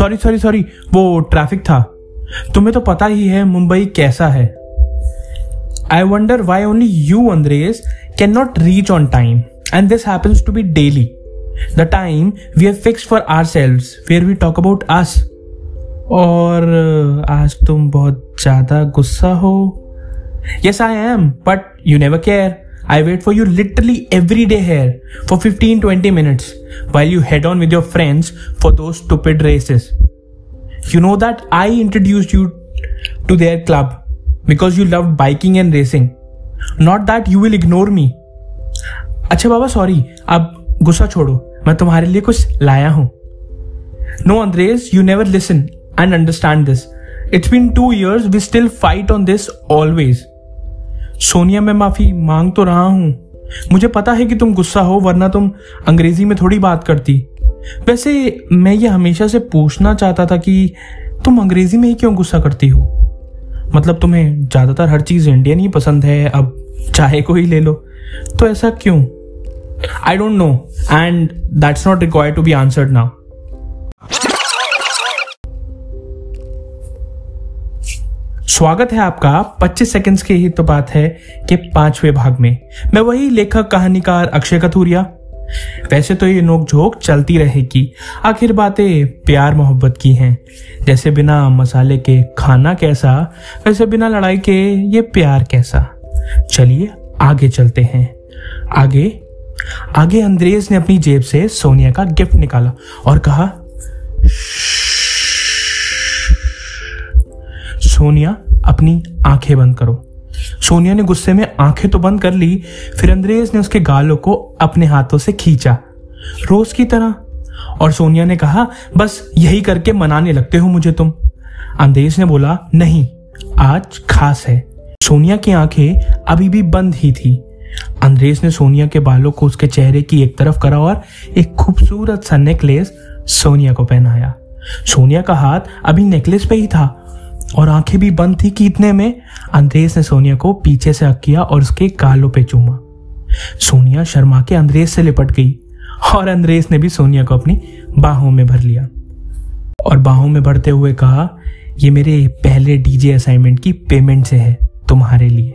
Sorry sorry sorry वो traffic था। तुम्हें तो पता ही है मुंबई कैसा है। I wonder why only you Andres can not reach on time and this happens to be daily the time we have fix for our selves where we talk about us और आज तुम बहुत ज़्यादा गुस्सा हो। Yes I am but you never care I wait for you literally every day here for 15 20 minutes while you head on with your friends for those stupid races. You know that I introduced you to their club because you loved biking and racing. Not that you will ignore me. अच्छा बाबा sorry अब गुस्सा छोड़ो मैं तुम्हारे लिए कुछ लाया हूं no Andres you never listen and understand this it's been two years we still fight on this always Sonia, मैं माफ़ी मांग तो रहा हूँ। मुझे पता है कि तुम गुस्सा हो, वरना तुम अंग्रेज़ी में थोड़ी बात करती। वैसे मैं ये हमेशा से पूछना चाहता था कि तुम अंग्रेज़ी में ही क्यों गुस्सा करती हो? मतलब तुम्हें ज़्यादातर हर चीज़ इंडियन ही पसंद है, अब चाहे को ही ले लो। तो ऐसा क्यों? I don't know and that's not required to be answered now स्वागत है आपका। 25 सेकंड्स की ही तो बात है कि पाँचवें भाग में। मैं वही लेखक, कहानीकार अक्षय कथूरिया। वैसे तो ये नोक झोंक चलती रहेगी। आखिर बातें प्यार, मोहब्बत की हैं। जैसे बिना मसाले के खाना कैसा, वैसे बिना लड़ाई के ये प्यार कैसा। चलिए आगे चलते हैं। आगे आगे अंद्रेज ने अपनी जेब से सोनिया का गिफ्ट निकाला और कहा सोनिया अपनी आँखें बंद करो। सोनिया ने गुस्से में आँखें तो बंद कर ली, फिर अंग्रेज़ ने उसके गालों को अपने हाथों से खींचा। रोज की तरह। और सोनिया ने कहा, बस यही करके मनाने लगते हो मुझे तुम। अंग्रेज़ ने बोला, नहीं, आज खास है। सोनिया की आँखें अभी भी बंद ही थी। अंग्रेज़ ने सोनिया के बालों को उसके चेहरे की एक तरफ़ करा और एक खूबसूरत सा नेकलेस सोनिया को पहनाया। सोनिया का हाथ अभी नेकलेस पे ही था। और आँखें भी बंद थी कि इतने में। अंद्रेस ने सोनिया को पीछे से हक किया और उसके गालों पे चूमा। सोनिया शर्मा के अंद्रेस से लिपट गई और अंद्रेस ने भी सोनिया को अपनी बाहों में भर लिया। और बाहों में भरते हुए कहा, ये मेरे पहले डीजे असाइनमेंट की पेमेंट से है तुम्हारे लिए।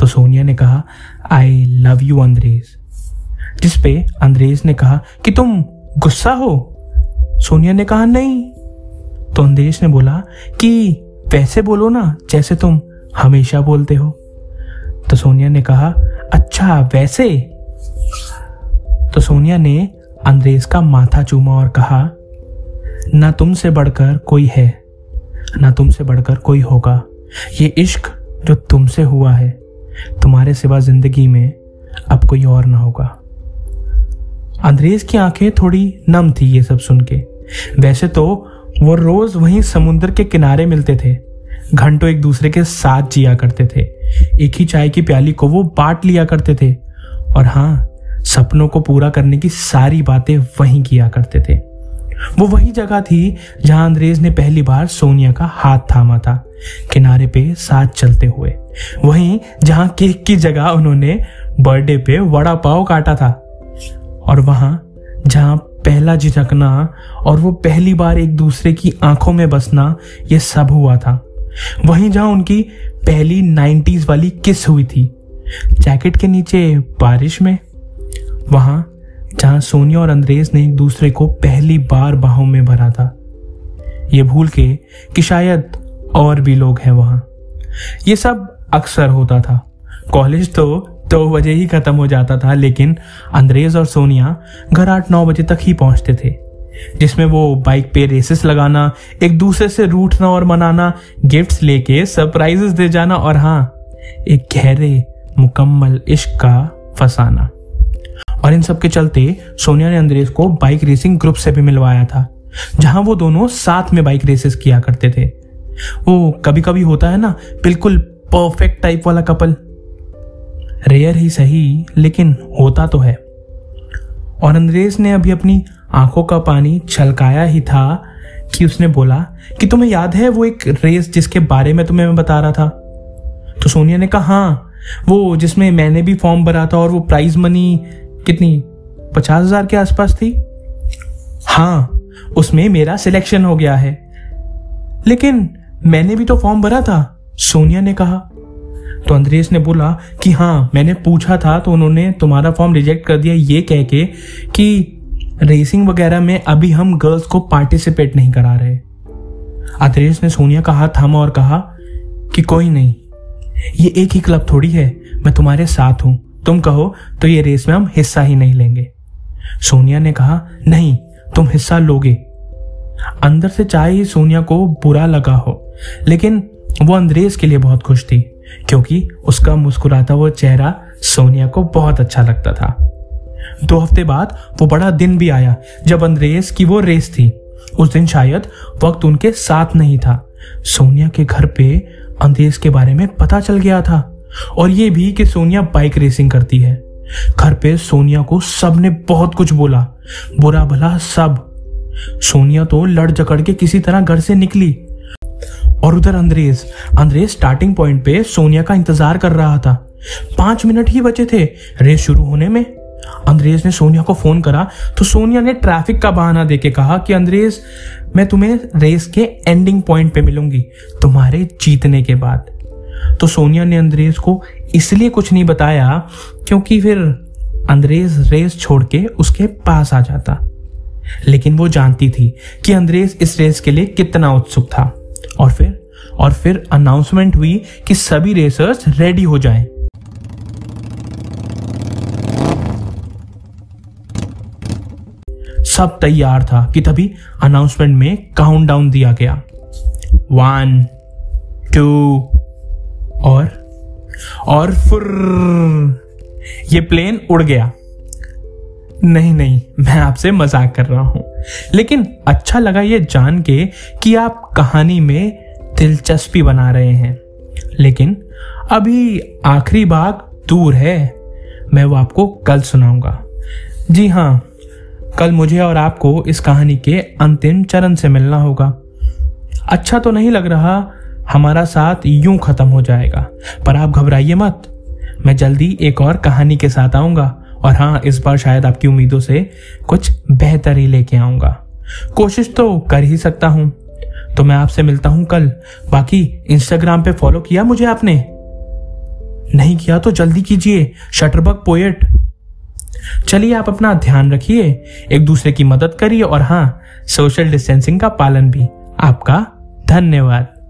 तो सोनिया ने कहा आई लव यू अंद्रेस जिसपे अंद्रेस ने कहा, कि तुम गुस्सा हो? सोनिया ने कहा, नहीं। तो अंदेश ने बोला कि वैसे बोलो ना, जैसे तुम हमेशा बोलते हो। तो सोनिया ने कहा अच्छा वैसे? तो सोनिया ने अंग्रेज़ का माथा चूमा और कहा, ना तुमसे बढ़कर कोई है, ना तुमसे बढ़कर कोई होगा। ये इश्क जो तुमसे हुआ है, तुम्हारे सिवा ज़िंदगी में अब कोई और ना होगा। अंग्रेज़ की आँखें थोड़ी नम थी ये सब सुन के। वैसे तो वो रोज वहीं समुद्र के किनारे मिलते थे। घंटों एक दूसरे के साथ जिया करते थे। एक ही चाय की प्याली को वो बांट लिया करते थे। और हाँ सपनों को पूरा करने की सारी बातें वहीं किया करते थे। वो वही जगह थी जहाँ अंग्रेज़ ने पहली बार सोनिया का हाथ थामा था। किनारे पे साथ चलते हुए। वहीं जहाँ केक की जगह उन्होंने बर्थडे पे वड़ा पाव काटा था। और वहाँ जहाँ पहला झिझकना और वो पहली बार एक दूसरे की आँखों में बसना, ये सब हुआ था। वहीं जहाँ उनकी पहली नाइन्टीज वाली किस हुई थी? जैकेट के नीचे बारिश में? वहाँ जहाँ सोनिया और अंग्रेज़ ने एक दूसरे को पहली बार बाहों में भरा था। ये भूल के कि शायद और भी लोग हैं वहाँ। ये सब अक्सर होता था। कॉलेज तो दो बजे ही खत्म हो जाता था, लेकिन अंग्रेज़ और सोनिया घर आठ नौ बजे तक ही पहुँचते थे, जिसमें वो बाइक पे रेसेस लगाना, एक दूसरे से रूठना और मनाना गिफ्ट्स लेके सरप्राइजेस दे जाना और हाँ एक गहरे, मुकम्मल इश्क का फसाना। और इन सब के चलते सोनिया ने अंग्रेज़ को बाइक रेसिंग ग्रुप से भी मिलवाया था, जहाँ वो दोनों साथ में बाइक रेसेस किया करते थे। वो कभी कभी होता है ना, बिल्कुल परफेक्ट टाइप वाला कपल रेयर ही सही, लेकिन होता तो है। और अंग्रेज़ ने अभी अपनी आँखों का पानी छलकाया ही था कि उसने बोला कि तुम्हें याद है वो एक रेस जिसके बारे में तुम्हें मैं बता रहा था? तो सोनिया ने कहा हाँ वो जिसमें मैंने भी फॉर्म भरा था और वो प्राइज मनी कितनी, पचास हज़ार के आसपास थी? हाँ उसमें मेरा सिलेक्शन हो गया है। लेकिन मैंने भी तो फॉर्म भरा था, सोनिया ने कहा। तो अंद्रेस ने बोला कि हाँ मैंने पूछा था तो उन्होंने तुम्हारा फॉर्म रिजेक्ट कर दिया ये कह के कि रेसिंग वगैरह में अभी हम गर्ल्स को पार्टिसिपेट नहीं करा रहे। अंद्रेस ने सोनिया का हाथ थामा और कहा कि कोई नहीं, ये एक ही क्लब थोड़ी है, मैं तुम्हारे साथ हूँ, तुम कहो तो ये रेस में हम हिस्सा ही नहीं लेंगे। सोनिया ने कहा, नहीं, तुम हिस्सा लोगे। अंदर से चाहे ही सोनिया को बुरा लगा हो, लेकिन वो अंद्रेस के लिए बहुत खुश थी। क्योंकि उसका मुस्कुराता हुआ चेहरा सोनिया को बहुत अच्छा लगता था। दो हफ़्ते बाद वो बड़ा दिन भी आया, जब अंद्रेस की वो रेस थी। उस दिन शायद वक्त उनके साथ नहीं था। सोनिया के घर पे अंद्रेस के बारे में पता चल गया था। और ये भी कि सोनिया बाइक रेसिंग करती है। घर पे सोनिया को सबने बहुत कुछ बोला। बुरा भला सब। सोनिया तो लड़ जकड़ के किसी तरह घर से निकली। और उधर अंद्रेज। अंद्रेज स्टार्टिंग पॉइंट पे सोनिया का इंतज़ार कर रहा था। पाँच मिनट ही बचे थे। रेस शुरू होने में अंद्रेज ने सोनिया को फ़ोन करा तो सोनिया ने ट्रैफ़िक का बहाना देके कहा कि अंद्रेज, मैं तुम्हें रेस के एंडिंग पॉइंट पे मिलूँगी, तुम्हारे जीतने के बाद। तो सोनिया ने अंद्रेज को इसलिए कुछ नहीं बताया, क्योंकि फिर अंद्रेज रेस छोड़ के उसके पास आ जाता। लेकिन वो जानती थी कि अंद्रेज इस रेस के लिए कितना उत्सुक था। और फिर और फिर अनाउंसमेंट हुई कि सभी रेसर्स रेडी हो जाएँ। सब तैयार था कि तभी अनाउंसमेंट में काउंटडाउन दिया गया। वन टू और और फुर ये प्लेन उड़ गया। नहीं नहीं, मैं आपसे मज़ाक कर रहा हूँ। लेकिन अच्छा लगा ये जान के कि आप कहानी में दिलचस्पी बना रहे हैं। लेकिन अभी आखिरी भाग दूर है। मैं वो आपको कल सुनाऊँगा। जी हाँ कल मुझे और आपको इस कहानी के अंतिम चरण से मिलना होगा। अच्छा तो नहीं लग रहा हमारा साथ यूँ खत्म हो जाएगा, पर आप घबराइए मत। मैं जल्दी एक और कहानी के साथ आऊँगा। और हाँ इस बार शायद आपकी उम्मीदों से कुछ बेहतर ही लेके आऊँगा। कोशिश तो कर ही सकता हूँ। तो मैं आपसे मिलता हूँ कल। बाकी इंस्टाग्राम पे फॉलो किया मुझे आपने? नहीं किया तो जल्दी कीजिए शटरबग पोएट चलिए आप अपना ध्यान रखिए, एक दूसरे की मदद करिए और हाँ सोशल डिस्टेंसिंग का पालन भी। आपका धन्यवाद।